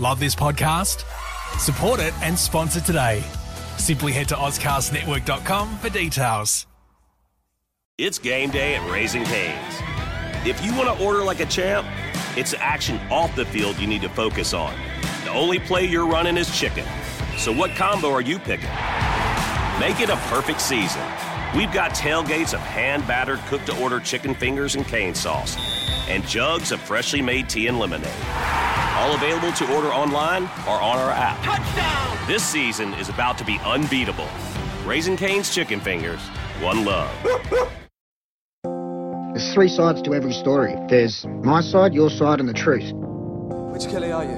Love this podcast? Support it and sponsor today. Simply head to AuscastNetwork.com for details. It's game day at Raising Cane's. If you want to order like a champ, it's action off the field you need to focus on. The only play you're running is chicken. So what combo are you picking? Make it a perfect season. We've got tailgates of hand battered cooked to order chicken fingers and cane sauce, and jugs of freshly made tea and lemonade. All available to order online or on our app. Touchdown! This season is about to be unbeatable. Raising Cane's Chicken Fingers, one love. There's three sides to every story. There's my side, your side, and the truth. Which Kelly are you?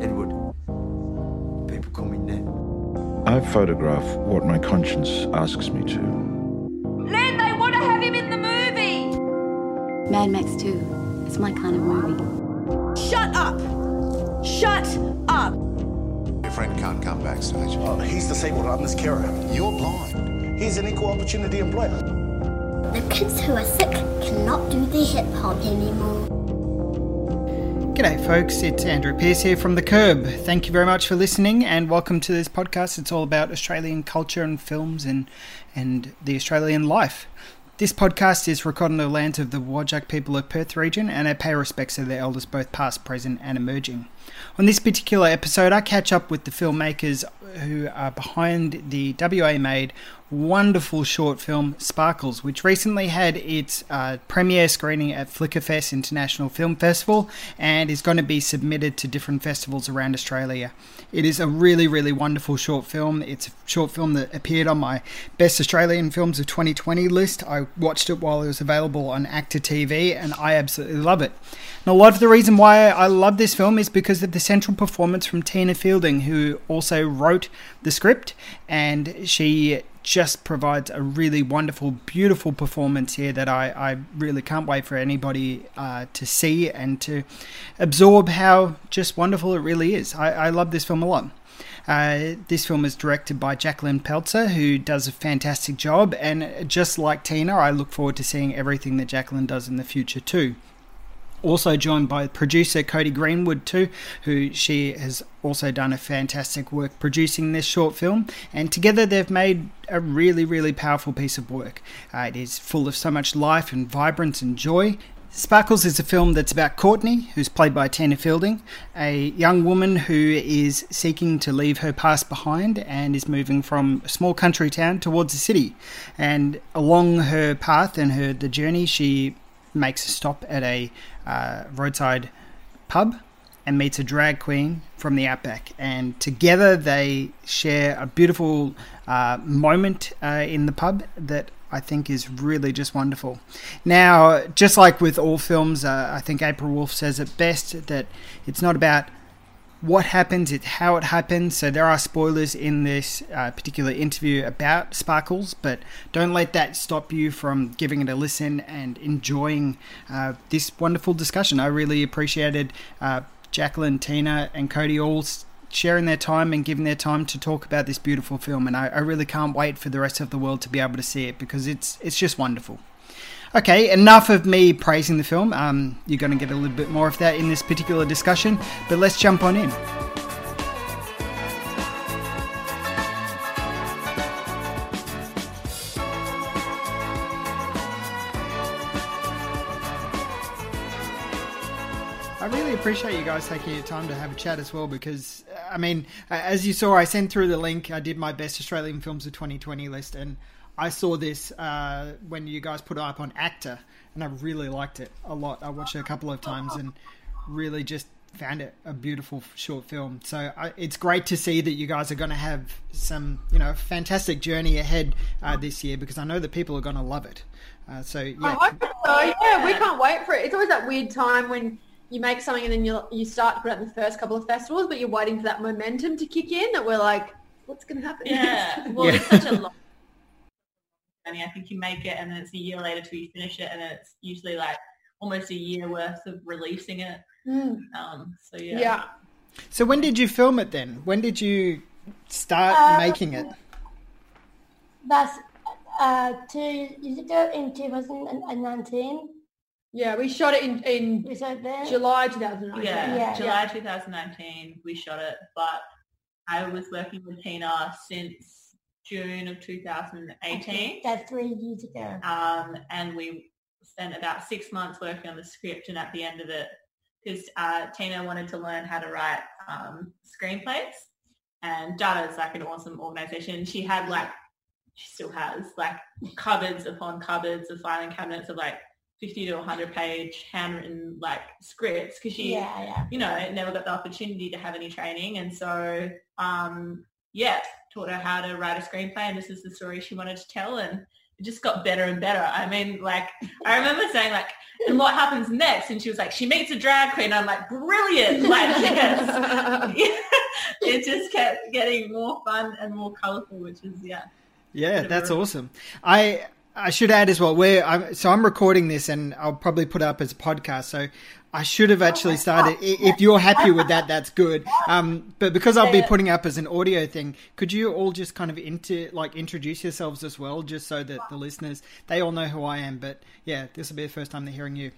Edward. People call me Ned. I photograph what my conscience asks me to. Len, they want to have him in the movie! Mad Max 2. It's my kind of movie. Shut up! Shut up! Your friend can't come backstage. Oh, he's disabled. I'm his carer. You're blind. He's an equal opportunity employer. The kids who are sick cannot do the hip hop anymore. G'day, folks. It's Andrew Pierce here from The Curb. Thank you very much for listening and welcome to this podcast. It's all about Australian culture and films and, and the Australian life. This podcast is recorded on the lands of the Whadjuk people of Perth region and I pay respects to their elders, both past, present, and emerging. On this particular episode, I catch up with the filmmakers who are behind the WA made wonderful short film Sparkles, which recently had its uh, premiere screening at Flickerfest International Film Festival and is going to be submitted to different festivals around Australia. It is a really, really wonderful short film. It's a short film that appeared on my Best Australian Films of 2020 list. I watched it while it was available on Actor TV and I absolutely love it. And a lot of the reason why I love this film is because of the central performance from Tina Fielding, who also wrote the script, and she just provides a really wonderful, beautiful performance here that I, I really can't wait for anybody uh, to see and to absorb how just wonderful it really is. I, I love this film a lot. Uh, this film is directed by Jacqueline Pelczar, who does a fantastic job, and just like Tina, I look forward to seeing everything that Jacqueline does in the future too also joined by producer Cody Greenwood too, who she has also done a fantastic work producing this short film, and together they've made a really, really powerful piece of work. Uh, it is full of so much life and vibrance and joy. Sparkles is a film that's about Courtney, who's played by Tina Fielding, a young woman who is seeking to leave her past behind and is moving from a small country town towards a city. And along her path and her the journey, she makes a stop at a uh, roadside pub and meets a drag queen from the outback. And together they share a beautiful uh, moment uh, in the pub that I think is really just wonderful. Now, just like with all films, uh, I think April Wolfe says it best that it's not about what happens, it's how it happens. So there are spoilers in this uh, particular interview about Sparkles, but don't let that stop you from giving it a listen and enjoying uh, this wonderful discussion. I really appreciated uh, Jacqueline, Tina, and Cody all sharing their time and giving their time to talk about this beautiful film, and I, I really can't wait for the rest of the world to be able to see it because it's it's just wonderful. Okay, enough of me praising the film. Um, you're going to get a little bit more of that in this particular discussion, but let's jump on in. I really appreciate you guys taking your time to have a chat as well because, I mean, as you saw, I sent through the link. I did my best Australian films of 2020 list, and I saw this uh, when you guys put it up on Actor, and I really liked it a lot. I watched it a couple of times and really just found it a beautiful short film. So I, it's great to see that you guys are going to have some, you know, fantastic journey ahead uh, this year because I know that people are going to love it. Uh, so yeah, I hope so. Yeah, we can't wait for it. It's always that weird time when you make something and then you you start to put it in the first couple of festivals, but you're waiting for that momentum to kick in. That we're like, what's going to happen? Yeah, well, yeah. it's such a long journey. I think you make it and then it's a year later till you finish it, and it's usually like almost a year worth of releasing it. Mm. Um, so yeah. Yeah. So when did you film it then? When did you start Uh, making it? That's uh, two years ago in 2019. Yeah, we shot it in, in Was that there? July 2019. Yeah, Yeah. July 2019 we shot it, but I was working with Tina since June of 2018. That's three years ago. um, and we spent about six months working on the script and at the end of it because uh, Tina wanted to learn how to write um, screenplays and DADAA is like an awesome organization. She had like, she still has like cupboards upon cupboards of filing cabinets of like 50 to 100 page handwritten like scripts because she Yeah, yeah. you know, never got the opportunity to have any training. And so, um, yeah, taught her how to write a screenplay. And this is the story she wanted to tell. And it just got better and better. I mean, like, I remember saying like, and what happens next? And she was like, she meets a drag queen. I'm like, brilliant. Like, yes. it just kept getting more fun and more colorful, which is, yeah. Yeah, that's awesome. I I should add as well. Where I'm, so I'm recording this, and I'll probably put it up as a podcast. So I should have actually started. i- If you're happy with that, that's good. Um, but because I'll be putting up as an audio thing, could you all just kind of into like introduce yourselves as well, just so that the listeners they all know who I am. But yeah, this will be the first time they're hearing you.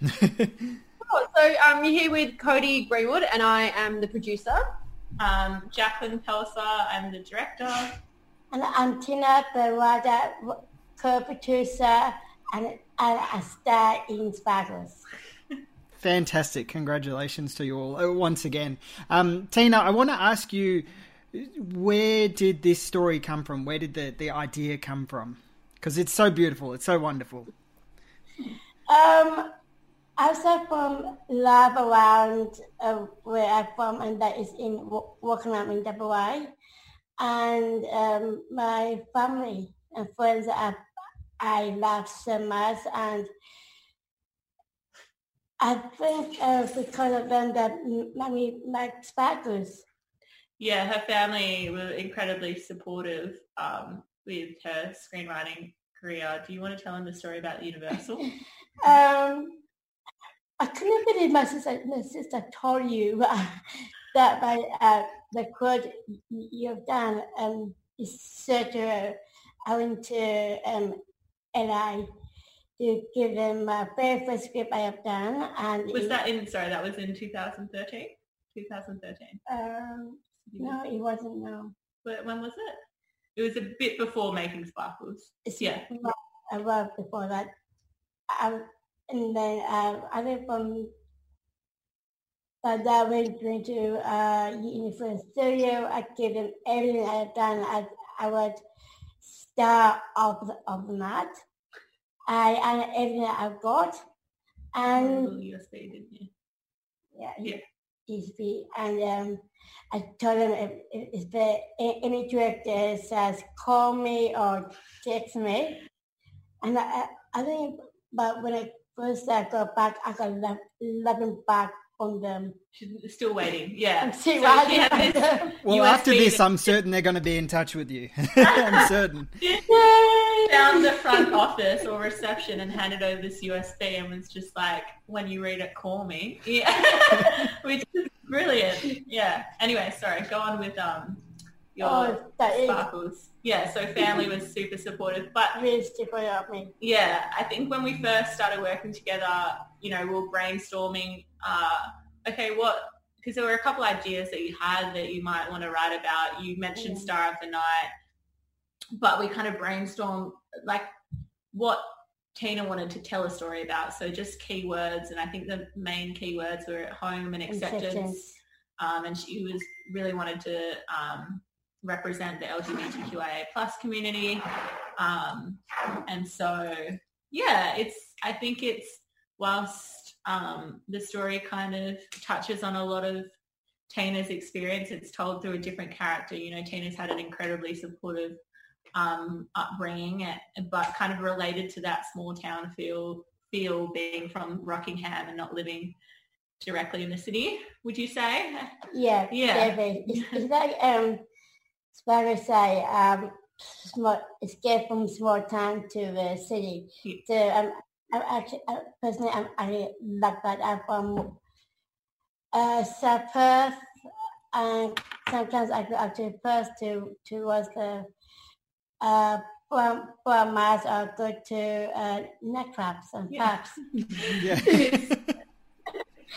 So um, you're here with Cody Greenwood, and I am the producer. Um, Jacqueline Pelczar, I'm the director. And I'm Tina Barada, co-producer and, and a star in Sparkles. Fantastic! Congratulations to you all uh, once again. Um, Tina, I want to ask you, where did this story come from? Where did the, the idea come from? Because it's so beautiful, it's so wonderful. Um, was from Love Around, uh, where I'm from, and that is in Rockingham in WA. And um, my family and friends I, I love so much, and I think uh, because of them that mommy likes sparkles. Yeah, her family were incredibly supportive um, with her screenwriting career. Do you want to tell them the story about Universal? Um, I couldn't believe my sister, my sister told you that by uh, the quote you've done um, is such a, I went to um, LA to give them my very first script I have done. And was it- that in, sorry, that was in 2013? 2013. Um, no, it wasn't, no. But when was it? It was a bit before Making Sparkles. It's yeah. I was before that. I, and then uh, I went from but that went into uh, Universal Studio. I gave them everything I had done. I, I was star of the, of the night. I and everything I've got. And USB, didn't you? yeah, Yeah. USB. And um, I told them if, if, if the, any director says call me or text me, and I, I- I think, but when I first I got back, I got left, eleven back on them. She's still waiting. Yeah. I'm still So waiting she had on this. Well, USB after this, that- I'm certain they're going to be in touch with you. I'm certain. Found the front office or reception and handed over this USB and was just like, when you read it, call me. Yeah. Which is brilliant. Yeah. Anyway, sorry, go on with um your Oh, that is- sparkles. Yeah, so family was super supportive. But Really supportive of me. yeah, I think when we first started working together, you know, we were brainstorming, uh, okay, what, because there were a couple ideas that you had that you might want to write about. You mentioned Mm. Star of the Night, but we kind of brainstormed like what Tina wanted to tell a story about. So just keywords, and I think the main keywords were at home and acceptance. Acceptance. Um, and she was really wanted to um, represent the LGBTQIA plus community. Um, and so, yeah, it's, I think it's, whilst um, the story kind of touches on a lot of Tina's experience, it's told through a different character. You know, Tina's had an incredibly supportive um, upbringing, but kind of related to that small town feel, feel being from Rockingham and not living directly in the city, would you say? Yeah, Yeah. definitely. It's, it's like um, Sparrow say, um, small, escape from small town to the city. So um, I'm actually I, personally I'm I like that. I'm from uh, South Perth, and sometimes I go up to Perth to towards the uh, from from Mars or go to uh, nightclubs and Yeah. Yeah.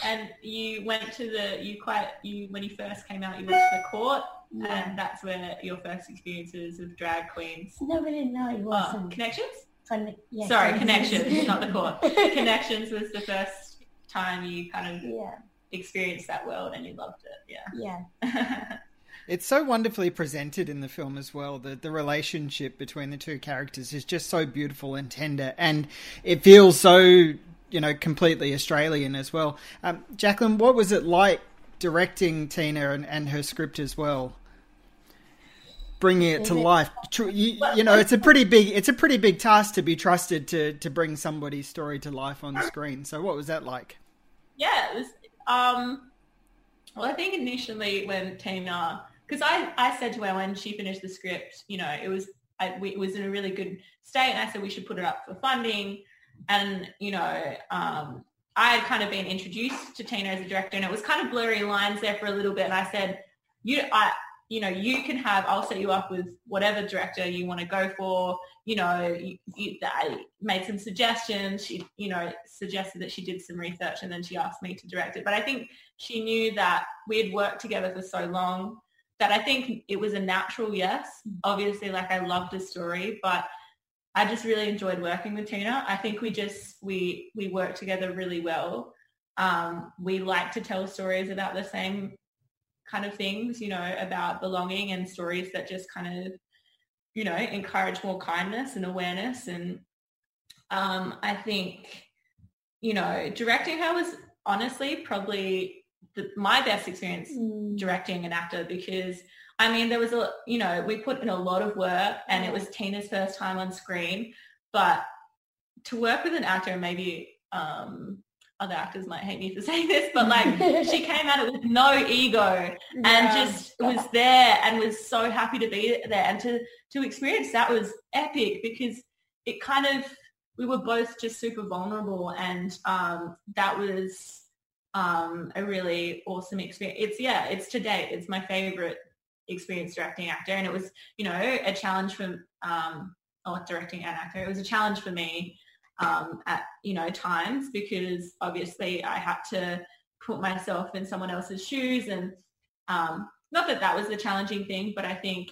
and you went to the you quite you when you first came out you went to the court Yeah. and that's where your first experiences with drag queens Nobody know it oh, wasn't. connections Conne- yeah, sorry connections not the court connections was the first time you kind of Yeah, experienced that world and you loved it yeah. yeah It's so wonderfully presented in the film as well. The the relationship between the two characters is just so beautiful and tender, and it feels so you know completely Australian as well. Um, Jacqueline, what was it like directing Tina and, and her script as well? Bringing it to life, you, you know, it's a pretty big it's a pretty big task to be trusted to to bring somebody's story to life on the screen. So, what was that like? yeah, it was. Um, well, I think initially when Tina, because I, I said to her when she finished the script, you know, it was I, we, it was in a really good state, and I said we should put it up for funding, and you know, um, I had kind of been introduced to Tina as a director, and it was kind of blurry lines there for a little bit, and I said, you, I, you know, you can have, I'll set you up with whatever director you want to go for. You know, you, you, I made some suggestions. She, you know, suggested that she did some research and then she asked me to direct it. But I think she knew that we had worked together for so long that I think it was a natural yes. Obviously, like I loved the story, but I just really enjoyed working with Tina. I think we just, we, we worked together really well. Um, we like to tell stories about the same kind of things, you know, about belonging and stories that just kind of, you know, encourage more kindness and awareness. And um, I think, you know, directing her was honestly probably the, my best experience Mm. directing an actor because I mean there was a you know we put in a lot of work and it was Tina's first time on screen but to work with an actor and maybe um other actors might hate me for saying this but like she came at it with no ego and Yeah. just was there and was so happy to be there and to to experience that was epic because it kind of we were both just super vulnerable and um that was um a really awesome experience. It's yeah it's to date it's my favorite experience directing actor and it was you know a challenge for um or directing an actor. It was a challenge for me um at you know times because obviously i had to put myself in someone else's shoes and um not that that was the challenging thing but i think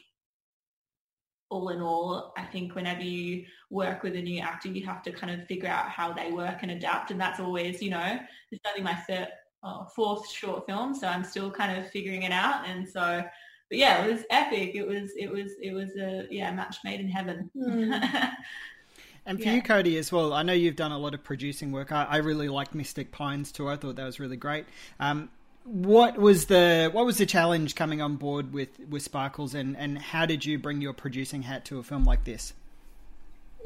all in all, I think whenever you work with a new actor, you have to kind of figure out how they work and adapt. And that's always, you know, it's only my third, oh, fourth short film, so I'm still kind of figuring it out. And so, but yeah, it was epic. It was, it was, it was a yeah match made in heaven. And for Yeah. you, Cody, as well, I know you've done a lot of producing work. I, I really liked Mystic Pines too. I thought that was really great. Um, what was the what was the challenge coming on board with with Sparkles, and and how did you bring your producing hat to a film like this?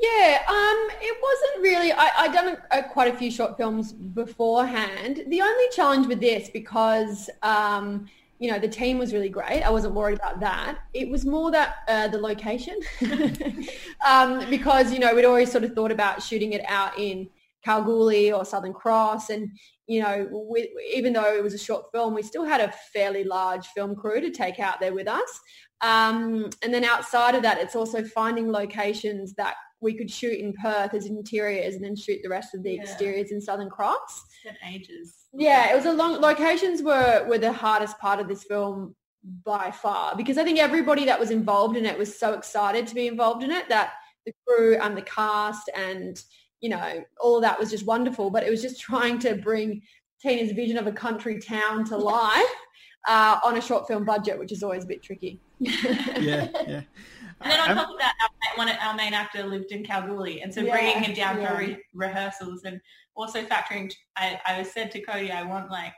Yeah, um, it wasn't really. I I done a, a, quite a few short films beforehand. The only challenge with this, because um, you know the team was really great. I wasn't worried about that. It was more that uh, the location, um, because you know we'd always sort of thought about shooting it out in Kalgoorlie or Southern Cross, and you know we, even though it was a short film, we still had a fairly large film crew to take out there with us. Um, and then outside of that, it's also finding locations that we could shoot in Perth as interiors and then shoot the rest of the Yeah. exteriors in Southern Cross. Ages. Yeah, it was a long. Locations were were the hardest part of this film by far because I think everybody that was involved in it was so excited to be involved in it that the crew and the cast and you know all of that was just wonderful. But it was just trying to bring Tina's vision of a country town to life uh, on a short film budget, which is always a bit tricky. Yeah, yeah. And then on top of that, our, ma- one, our main actor lived in Kalgoorlie, and so Yeah, bringing him down yeah. for re- rehearsals and also factoring. I, I said to Cody, I want like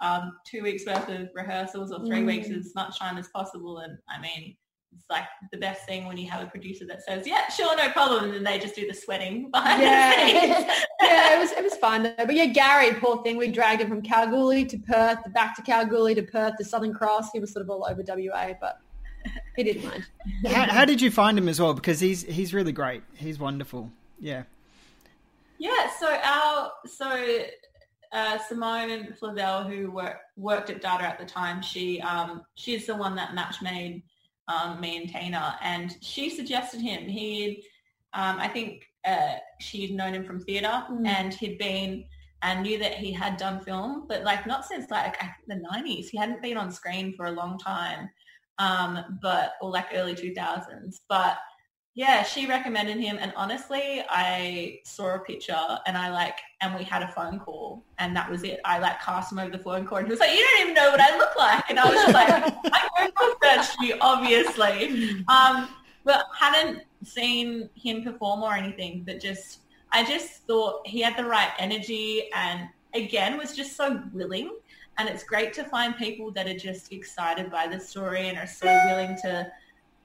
um, two weeks worth of rehearsals or three Mm. weeks as much time as possible. And I mean, it's like the best thing when you have a producer that says, "Yeah, sure, no problem," and then they just do the sweating behind the Yeah, scenes. yeah, it was it was fun though. But yeah, Gary, poor thing, we dragged him from Kalgoorlie to Perth, back to Kalgoorlie to Perth to Southern Cross. He was sort of all over WA, but he didn't mind. how, how did you find him as well? Because he's he's really great. He's wonderful. Yeah. Yeah, so our so uh, Simone Flavel, who work, worked at DADAA at the time, she um, she's the one that match made um, me and Tina, and she suggested him. He, um, I think uh, she'd known him from theatre, Mm. and he'd been and knew that he had done film, but like not since like I think the nineties. He hadn't been on screen for a long time, um, but or like early two thousands. But yeah, she recommended him, and honestly, I saw a picture and I like, and we had a phone call, and that was it. I like cast him over the phone call, and he was like, "You don't even know what I look like," and I was just like, "I Google searched you, obviously," um, but hadn't seen him perform or anything. But just, I just thought he had the right energy, and again, was just so willing. And it's great to find people that are just excited by the story and are so willing to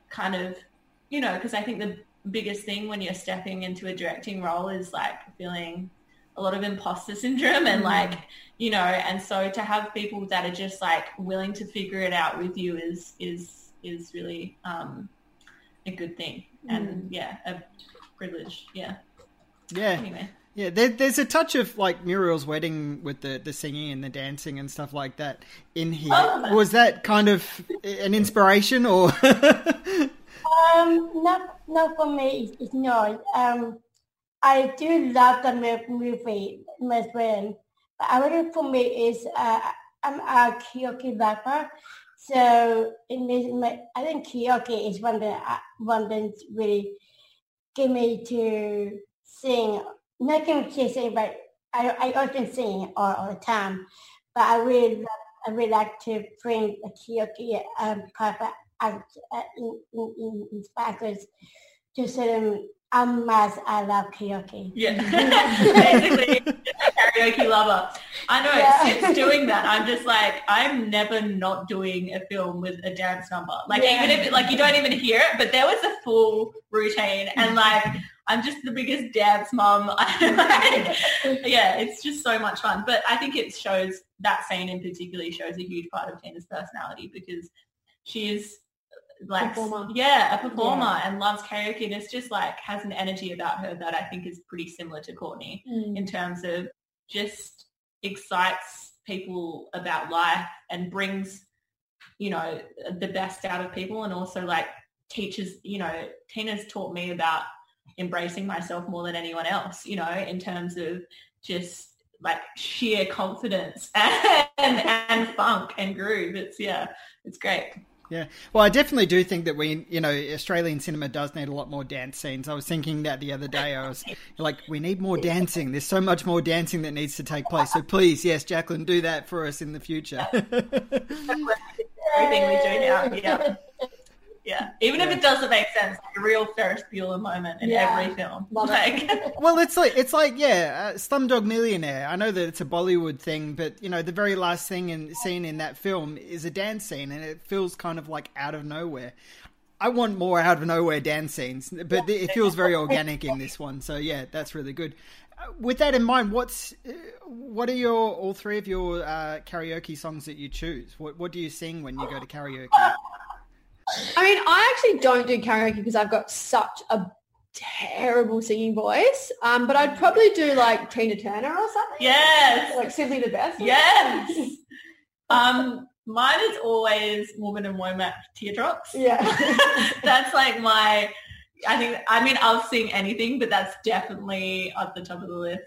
kind of you know, because I think the biggest thing when you're stepping into a directing role is like feeling a lot of imposter syndrome and Mm. like, you know, and so to have people that are just like willing to figure it out with you is is is really um, a good thing and yeah, a privilege. Yeah. Yeah. Anyway. Yeah, there, there's a touch of like Muriel's wedding with the, the singing and the dancing and stuff like that in here. Oh. Was that kind of an inspiration or? Um, not not for me. It's, not. Um, I do love the movie, Miss Wayne. But I think for me is uh, I'm a karaoke rapper, so it means my, I think karaoke is one that I, one that really give me to sing. Not to sing, but I I often sing all, all the time. But I really love, I really like to bring the karaoke um part in, in, in, in sparkles to sort of how much I love karaoke. Yeah. Basically, karaoke lover. I know, Yeah. since doing that, I'm just like, I'm never not doing a film with a dance number. Like, Yeah. even if, like, you don't even hear it, but there was a full routine and, mm. like, I'm just the biggest dance mom. Like, yeah, it's just so much fun. But I think it shows, that scene in particular shows a huge part of Tina's personality because she is like Performer. yeah a performer Yeah. and loves karaoke and it's just like has an energy about her that i think is pretty similar to courtney Mm. in terms of just excites people about life and brings you know the best out of people and also like teaches you know tina's taught me about embracing myself more than anyone else you know in terms of just like sheer confidence and and funk and groove it's yeah it's great Yeah. Well, I definitely do think that we, you know, Australian cinema does need a lot more dance scenes. I was thinking that the other day. I was like, we need more dancing. There's so much more dancing that needs to take place. So please, yes, Jacqueline, do that for us in the future. everything we do now. Yeah. Yeah. Even if it doesn't make sense, like a real Ferris Bueller moment in Yeah. every film. Love like, well, it's like it's like yeah, uh, Slumdog Millionaire. I know that it's a Bollywood thing, but you know the very last thing and scene in that film is a dance scene, and it feels kind of like out of nowhere. I want more out of nowhere dance scenes, but it feels very organic in this one. So yeah, that's really good. Uh, With that in mind, what's uh, what are your all three of your uh, karaoke songs that you choose? What what do you sing when you go to karaoke? I mean, I actually don't do karaoke because I've got such a terrible singing voice. Um, but I'd probably do like Tina Turner or something. Yes. Like Simply the Best. yes. Um, mine is always Womack and Womack Teardrops. Yeah. that's like my, I think, I mean, I'll sing anything, but that's definitely at the top of the list.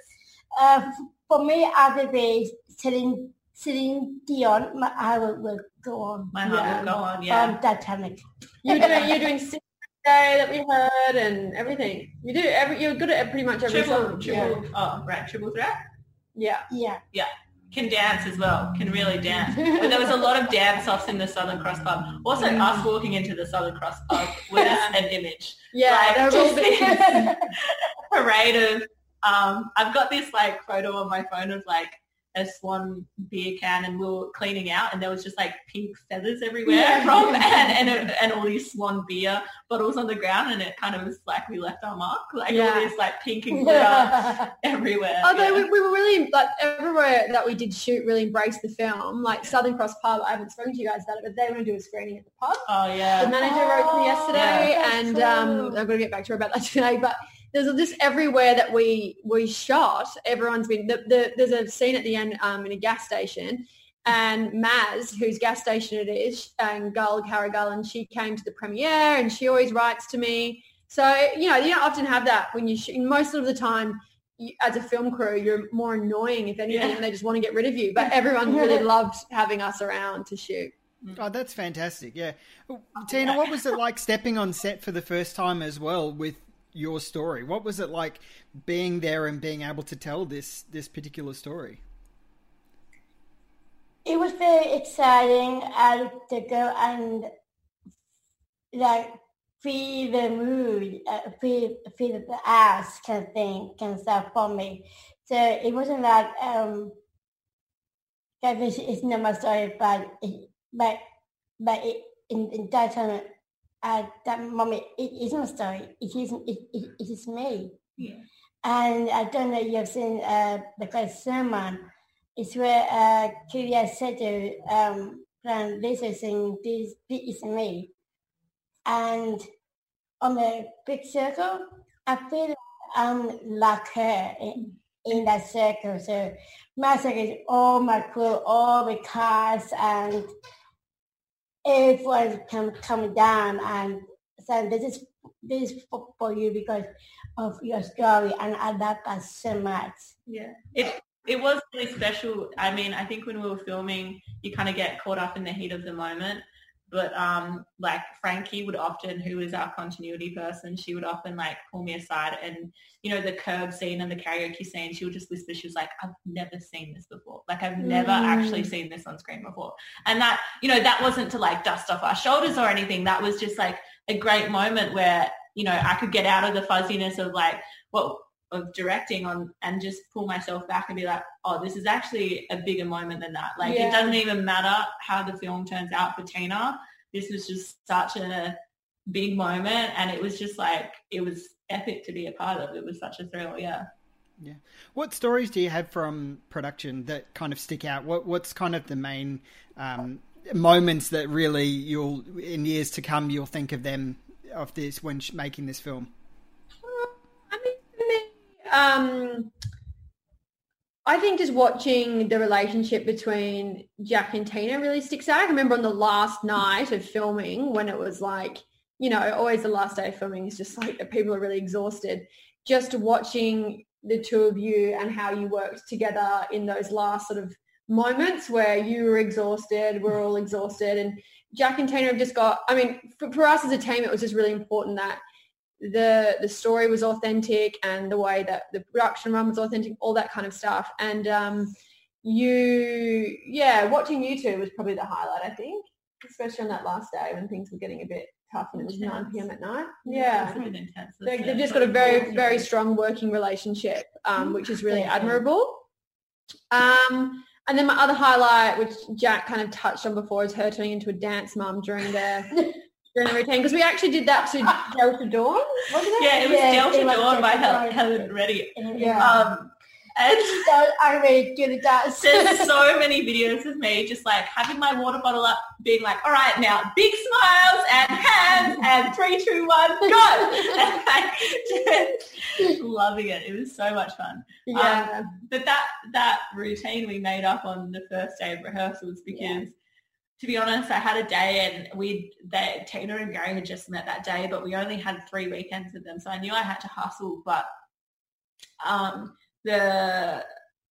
Uh, for me, I would be Celine, Celine Dion. My heart will, will go on. My heart will go on, yeah. Um, Titanic. You're doing, you're doing Sing Day that we heard and everything. You do every, you're good at pretty much every Triple, song. triple, oh, right, triple threat? Yeah. Yeah. Yeah. Can dance as well. Can really dance. But there was a lot of dance offs in the Southern Cross pub. Also, us walking into the Southern Cross pub was an image. Yeah, like, they're just this parade of. Um, I've got this like photo on my phone of like a Swan beer can, and we were cleaning out, and there was just like pink feathers everywhere Yeah. from, and and, and all these Swan beer bottles on the ground, and it kind of was like we left our mark, like Yeah. all this like pink and glitter everywhere. Although yeah. we, we were really like everywhere that we did shoot really embraced the film. Like Southern Cross Pub, I haven't spoken to you guys about it, but they want to do a screening at the pub. Oh yeah. The manager wrote to me yesterday, Oh, and um. I'm going to get back to her about that today. But there's just everywhere that we we shot. Everyone's been. The, the, there's a scene at the end um, in a gas station, and Maz, whose gas station it is, and Gull Carrigal, she came to the premiere, and she always writes to me. So you know, you don't often have that when you shoot. Most of the time, you, as a film crew, you're more annoying if anything, Yeah. and they just want to get rid of you. But everyone really loved having us around to shoot. Oh, that's fantastic. Yeah. Tina, what was it like stepping on set for the first time as well with your story? What was it like being there and being able to tell this this particular story? It was very exciting uh, to go and like feel the mood, uh, feel feel the ass kind of thing, kind of stuff for me. So it wasn't like um, that this is not my story, but it, but but it, in, in that time at that moment it isn't a story. It isn't. It, it, it is me. Yeah. And I don't know if you've seen uh, the first sermon. It's where uh, Kyria said to um, Lisa saying, this, this is me. And on the big circle, I feel I'm like her in, in that circle. So my circle is all my crew, all the cars, and everyone can come coming down and saying, this is this is for, for you because of your story, and I love that so much. Yeah. It it was really special. I mean, I think when we were filming, you kind of get caught up in the heat of the moment. But um, like Frankie would often, who is our continuity person, she would often like pull me aside and, you know, the curb scene and the karaoke scene, she would just whisper, she was like, I've never seen this before. Like I've never Mm. actually seen this on screen before. And that, you know, that wasn't to like dust off our shoulders or anything. That was just like a great moment where, you know, I could get out of the fuzziness of like, what of directing on and just pull myself back and be like, oh, this is actually a bigger moment than that. Like Yeah. it doesn't even matter how the film turns out for Tina. This was just such a big moment and it was just like it was epic to be a part of. It was such a thrill, yeah. Yeah. What stories do you have from production that kind of stick out? What What's kind of the main um, moments that really you'll, in years to come, you'll think of them of this when sh- making this film? Um, I think just watching the relationship between Jack and Tina really sticks out. I remember on the last night of filming when it was like, you know, always the last day of filming is just like people are really exhausted. Just watching the two of you and how you worked together in those last sort of moments where you were exhausted, we're all exhausted, and Jack and Tina have just got. I mean, for, for us as a team, it was just really important that the the story was authentic and the way that the production run was authentic, all that kind of stuff. And um, you, yeah, watching you two was probably the highlight, I think, especially on that last day when things were getting a bit tough and it was 9 p.m. at night. Yeah. Really intense. they, they've just got a very, very strong working relationship, um, which is really admirable. Um, and then my other highlight, which Jack kind of touched on before, is her turning into a dance mum during the during the routine because we actually did that to Delta Dawn. Yeah, it was Delta it Dawn by Delta Hel- Dawn. Helen Reddy. Yeah. Um, and I really do the dance. There's so many videos of me just like having my water bottle up, being like, all right, now big smiles and hands and three, two, one, go. And like, just loving it. It was so much fun. Yeah. Um, but that, that routine we made up on the first day of rehearsals because to be honest, I had a day and we that Tina and Gary had just met that day, but we only had three weekends with them. So I knew I had to hustle, but um the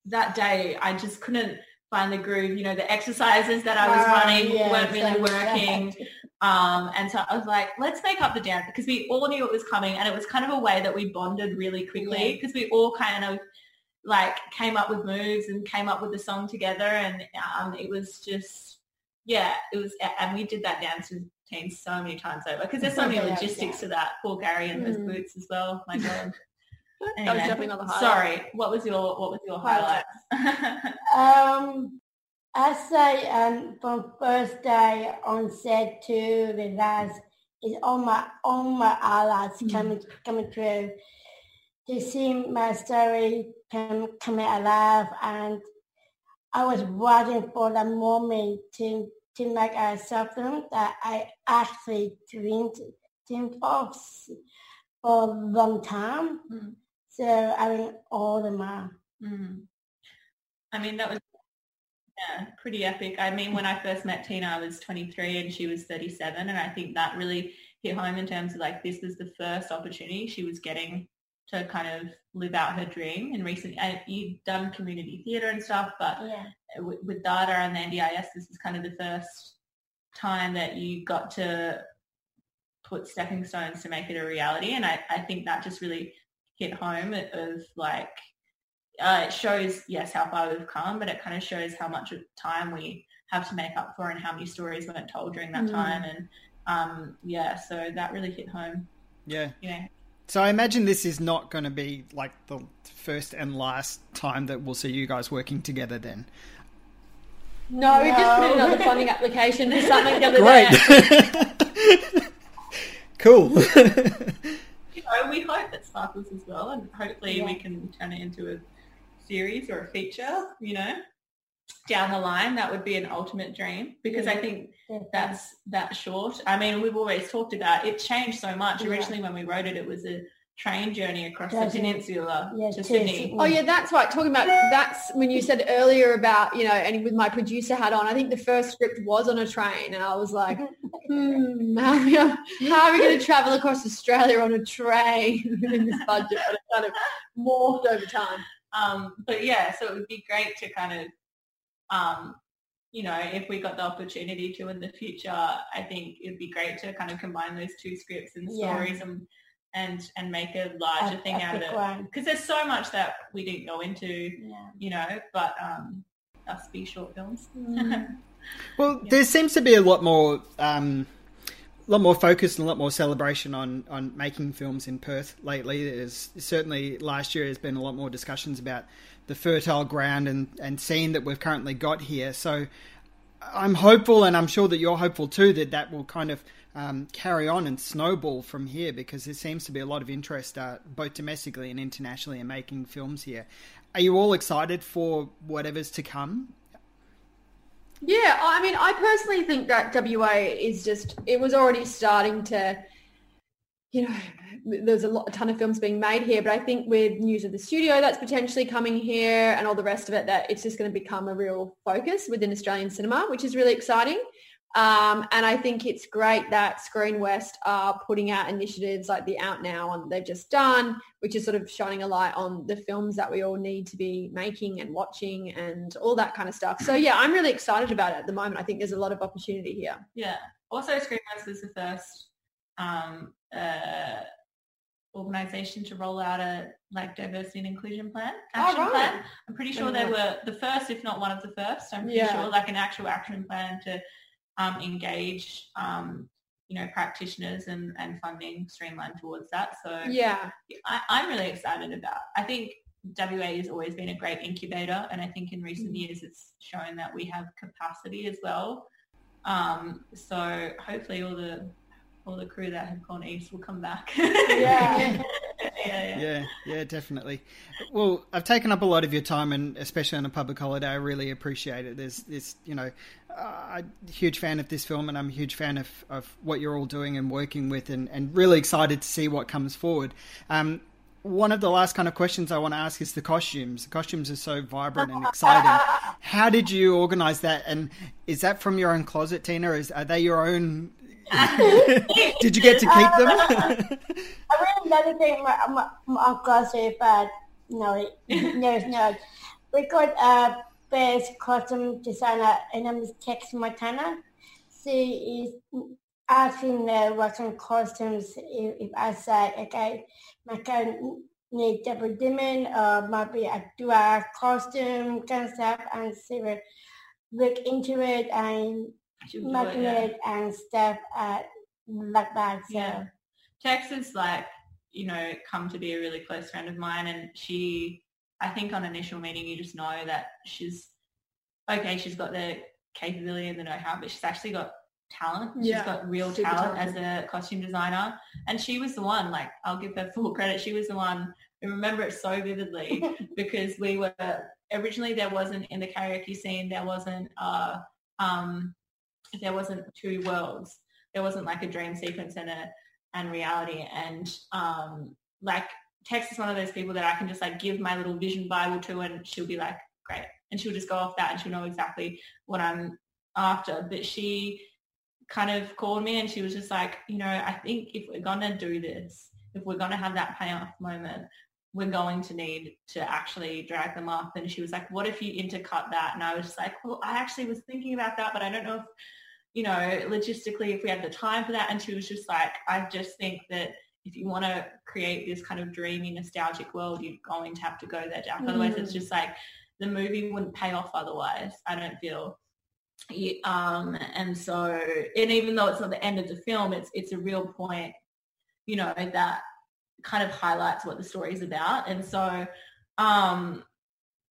that day I just couldn't find the groove. You know, the exercises that I was Ah, running yeah, weren't really working. Um, and so I was like, let's make up the dance because we all knew it was coming and it was kind of a way that we bonded really quickly Yeah. because we all kind of like came up with moves and came up with the song together and um, it was just, yeah, it was, and we did that dance routine so many times over because there's so many Yeah, logistics to that. Poor Gary and those Mm. boots as well. My God. That was definitely not the highlight. Sorry, what was your what was your highlight? Um, I say um, from first day on set to the last is all my all my allies coming coming through. To see my story come coming alive, and I was waiting for the moment to to make a film that I actually dreamed dreamed of for a long time. So I mean all the time. Mm. I mean, that was, Yeah, pretty epic. I mean, when I first met Tina, I was 23 and she was 37. And I think that really hit home in terms of like, this was the first opportunity she was getting to kind of live out her dream in recent, and you've done community theatre and stuff, but Yeah. with, with DADAA and the NDIS, this is kind of the first time that you got to put stepping stones to make it a reality. And I, I think that just really hit home of like, uh, it shows, yes, how far we've come, but it kind of shows how much of time we have to make up for and how many stories weren't told during that Mm. time. And um, yeah, so that really hit home. Yeah. You know, So I imagine this is not going to be like the first and last time that we'll see you guys working together then. No, we just put another funding application for something the other Great. day. cool. you know, we hope that sparkles as well, and hopefully we can turn it into a series or a feature. You know, down the line, that would be an ultimate dream because I Yeah. think Yeah. that's that short. I mean, we've always talked about it changed so much. Yeah. Originally, when we wrote it, it was a train journey across the Doesn't- peninsula yeah, to to Sydney. Sydney. Oh yeah, that's right. Talking about that's when you said earlier about you know, and with my producer hat on, I think the first script was on a train, and I was like, hmm, how are we, how are we going to travel across Australia on a train in this budget? But it kind of morphed over time. Um, but yeah, so it would be great to kind of, um, you know, if we got the opportunity to in the future, I think it'd be great to kind of combine those two scripts and Yeah. stories and and and make a larger A- thing out of it. Because there's so much that we didn't go into, Yeah. you know, but um, us be short films. Well, there seems to be a lot more, um, a lot more focus and a lot more celebration on on making films in Perth lately. There's certainly last year there's been a lot more discussions about the fertile ground and and scene that we've currently got here. So I'm hopeful, and I'm sure that you're hopeful too, that that will kind of um, carry on and snowball from here because there seems to be a lot of interest, uh, both domestically and internationally, in making films here. Are you all excited for whatever's to come? Yeah, I mean, I personally think that WA is just, it was already starting to, you know, there's a lot, a ton of films being made here, but I think with news of the studio that's potentially coming here and all the rest of it, that it's just going to become a real focus within Australian cinema, which is really exciting. Um, and I think it's great that Screen West are putting out initiatives like the Out Now one they've just done, which is sort of shining a light on the films that we all need to be making and watching and all that kind of stuff. So yeah, I'm really excited about it at the moment. I think there's a lot of opportunity here. Yeah. Also, Screen West is the first um, uh, organization to roll out a like diversity and inclusion plan, Oh, action right. plan. I'm pretty sure they were the first, if not one of the first. I'm pretty Yeah. sure, like an actual action plan to um, engage, um, you know, practitioners and, and funding streamlined towards that. So Yeah. I, I'm really excited about. I think WA has always been a great incubator, and I think in recent Mm. years it's shown that we have capacity as well. Um, so hopefully all the all the crew that have gone east will come back. Yeah. yeah, yeah. Yeah, yeah, definitely. Well, I've taken up a lot of your time, and especially on a public holiday, I really appreciate it. There's this, you know, uh, I'm a huge fan of this film, and I'm a huge fan of, of what you're all doing and working with, and, and really excited to see what comes forward. Um, one of the last kind of questions I want to ask is the costumes. The costumes are so vibrant and exciting. How did you organize that? And is that from your own closet, Tina? Is are they your own? did you get to keep them? I really never think my, my, my oh closet, but no, no, it's not. We got a best costume designer, and name is Tex Montana. She is asking the Western costumes if, if I say, okay, my can need double diamond or maybe I do a costume kind of stuff, and she will look into it and She'll do it, making yeah. it and Steph at that. So. Yeah. Tex is like, you know, come to be a really close friend of mine and she, I think on initial meeting you just know that she's, okay, she's got the capability and the know-how, but she's actually got talent. She's got real talent as a costume designer. And she was the one, like, I'll give her full credit. She was the one, I remember it so vividly because we were, originally there wasn't, in the karaoke scene, there wasn't, uh, um, there wasn't two worlds. There wasn't like a dream sequence and a and reality. And um, like Tex is one of those people that I can just like give my little vision Bible to, and she'll be like, "Great, and she'll just go off that and she'll know exactly what I'm after. But she kind of called me and she was just like, you know, I think if we're to do this, if we're to have that payoff moment, we're going to need to actually drag them up. And she was like, what if you intercut that? And I was just like, well, I actually was thinking about that, but I don't know if, you know, logistically, if we had the time for that. And she was just like, I just think that if you want to create this kind of dreamy, nostalgic world, you're going to have to go there, Jack. Mm. Otherwise, it's just like the movie wouldn't pay off otherwise, I don't feel. Um, and so, and even though it's not the end of the film, it's it's a real point, you know, that kind of highlights what the story is about. And so, um,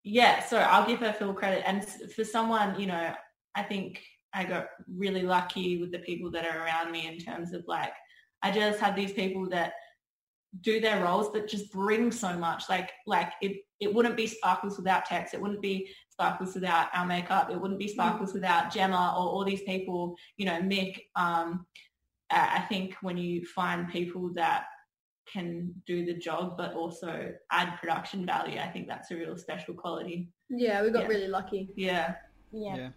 yeah, so I'll give her full credit. And for someone, you know, I think I got really lucky with the people that are around me in terms of like, I just have these people that do their roles that just bring so much. Like, like it, it wouldn't be Sparkles without Tex. It wouldn't be Sparkles without our makeup. It wouldn't be Sparkles mm. without Gemma or all these people, you know, Mick. Um, I think when you find people that can do the job but also add production value i think that's a real special quality yeah we got yeah. really lucky yeah yeah yeah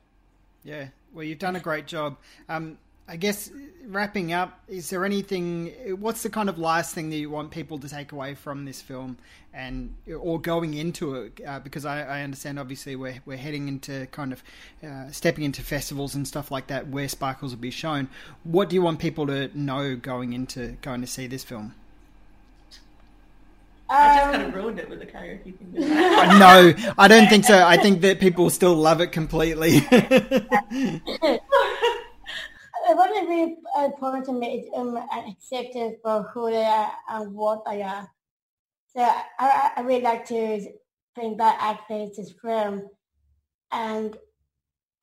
yeah well you've done a great job um I guess wrapping up, is there anything? What's the kind of last thing that you want people to take away from this film, and or going into it? Uh, because I, I, understand, obviously, we're we're heading into kind of uh, stepping into festivals and stuff like that, where sparkles will be shown. What do you want people to know going into going to see this film? I just kind of um, ruined it with the karaoke thing. no, I don't think so. I think that people still love it completely. it wasn't really important to me is um, acceptance for who they are and what they are. So I, I really like to bring back actors to film, and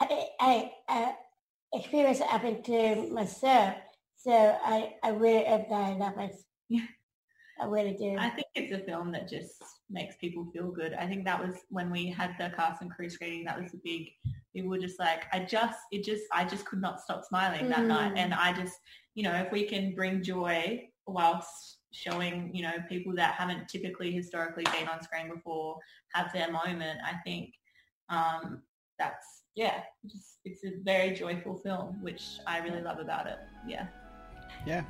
I, I, I experience it happened to myself. So I, I really hope that happens. Yeah. I really do. I think it's a film that just makes people feel good. I think that was when we had the cast and crew screening. That was the big. We were just like, I just, it just, I just could not stop smiling that mm. night. And I just, you know, if we can bring joy whilst showing, you know, people that haven't typically historically been on screen before have their moment, I think um, that's yeah, just it's a very joyful film, which I really love about it. Yeah. Yeah,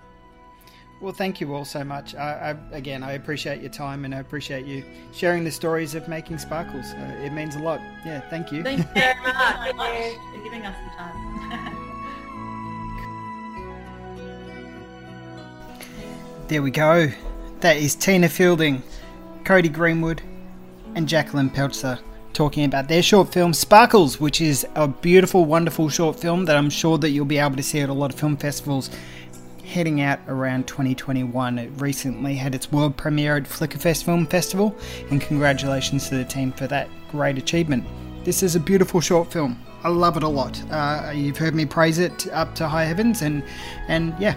well, thank you all so much. I, I, again, I appreciate your time and I appreciate you sharing the stories of making sparkles. Uh, it means a lot. Yeah, thank you. Thank you very much for giving us the time. there we go. That is Tina Fielding, Cody Greenwood, and Jacqueline Pelczar talking about their short film Sparkles, which is a beautiful, wonderful short film that I'm sure that you'll be able to see at a lot of film festivals heading out around 2021. It recently had its world premiere at Flickerfest Film Festival, and congratulations to the team for that great achievement. This is a beautiful short film. I love it a lot. Uh, you've heard me praise it up to high heavens, and and yeah,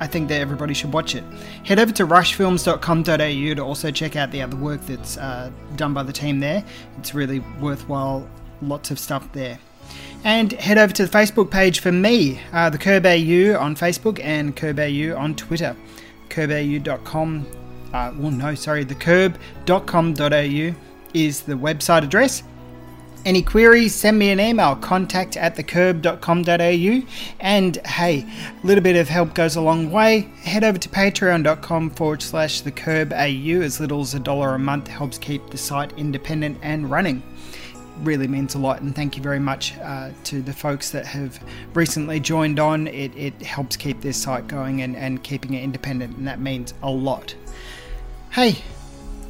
I think that everybody should watch it. Head over to rushfilms.com.au to also check out the other work that's uh, done by the team there. It's really worthwhile. Lots of stuff there. And head over to the Facebook page for me, uh, the Curb AU on Facebook and AU on Twitter. CurbAU.com, uh, well, no, sorry, thecurb.com.au is the website address. Any queries, send me an email, contact at thecurb.com.au. And hey, a little bit of help goes a long way. Head over to patreon.com forward slash the curb AU. As little as a dollar a month helps keep the site independent and running really means a lot. And thank you very much uh, to the folks that have recently joined on. It, it helps keep this site going and, and keeping it independent, and that means a lot. Hey,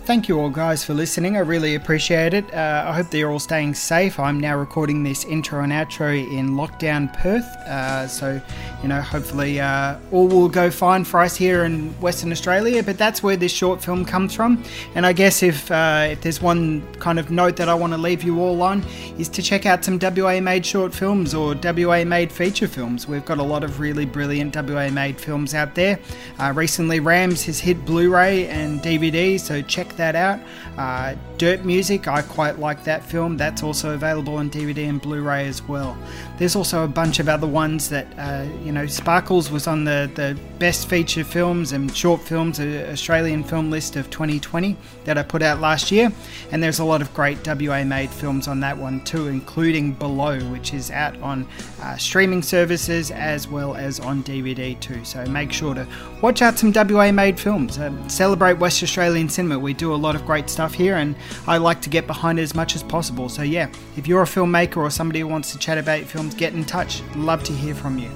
Thank you all, guys, for listening. I really appreciate it. Uh, I hope that you're all staying safe. I'm now recording this intro and outro in lockdown Perth, uh, so you know, hopefully, uh, all will go fine for us here in Western Australia. But that's where this short film comes from. And I guess if uh, if there's one kind of note that I want to leave you all on, is to check out some WA made short films or WA made feature films. We've got a lot of really brilliant WA made films out there. Uh, recently, Rams has hit Blu-ray and DVD, so check that out. Uh, Dirt Music, I quite like that film. That's also available on DVD and Blu-ray as well. There's also a bunch of other ones that, uh, you know, Sparkles was on the, the best feature films and short films uh, Australian film list of 2020 that I put out last year. And there's a lot of great WA made films on that one too, including Below, which is out on uh, streaming services as well as on DVD too. So make sure to watch out some WA made films. Uh, celebrate West Australian cinema. We do a lot of great stuff here and I like to get behind it as much as possible. So yeah, if you're a filmmaker or somebody who wants to chat about films, get in touch. Love to hear from you.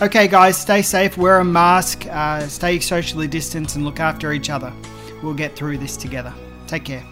Okay, guys, stay safe, wear a mask, uh, stay socially distanced, and look after each other. We'll get through this together. Take care.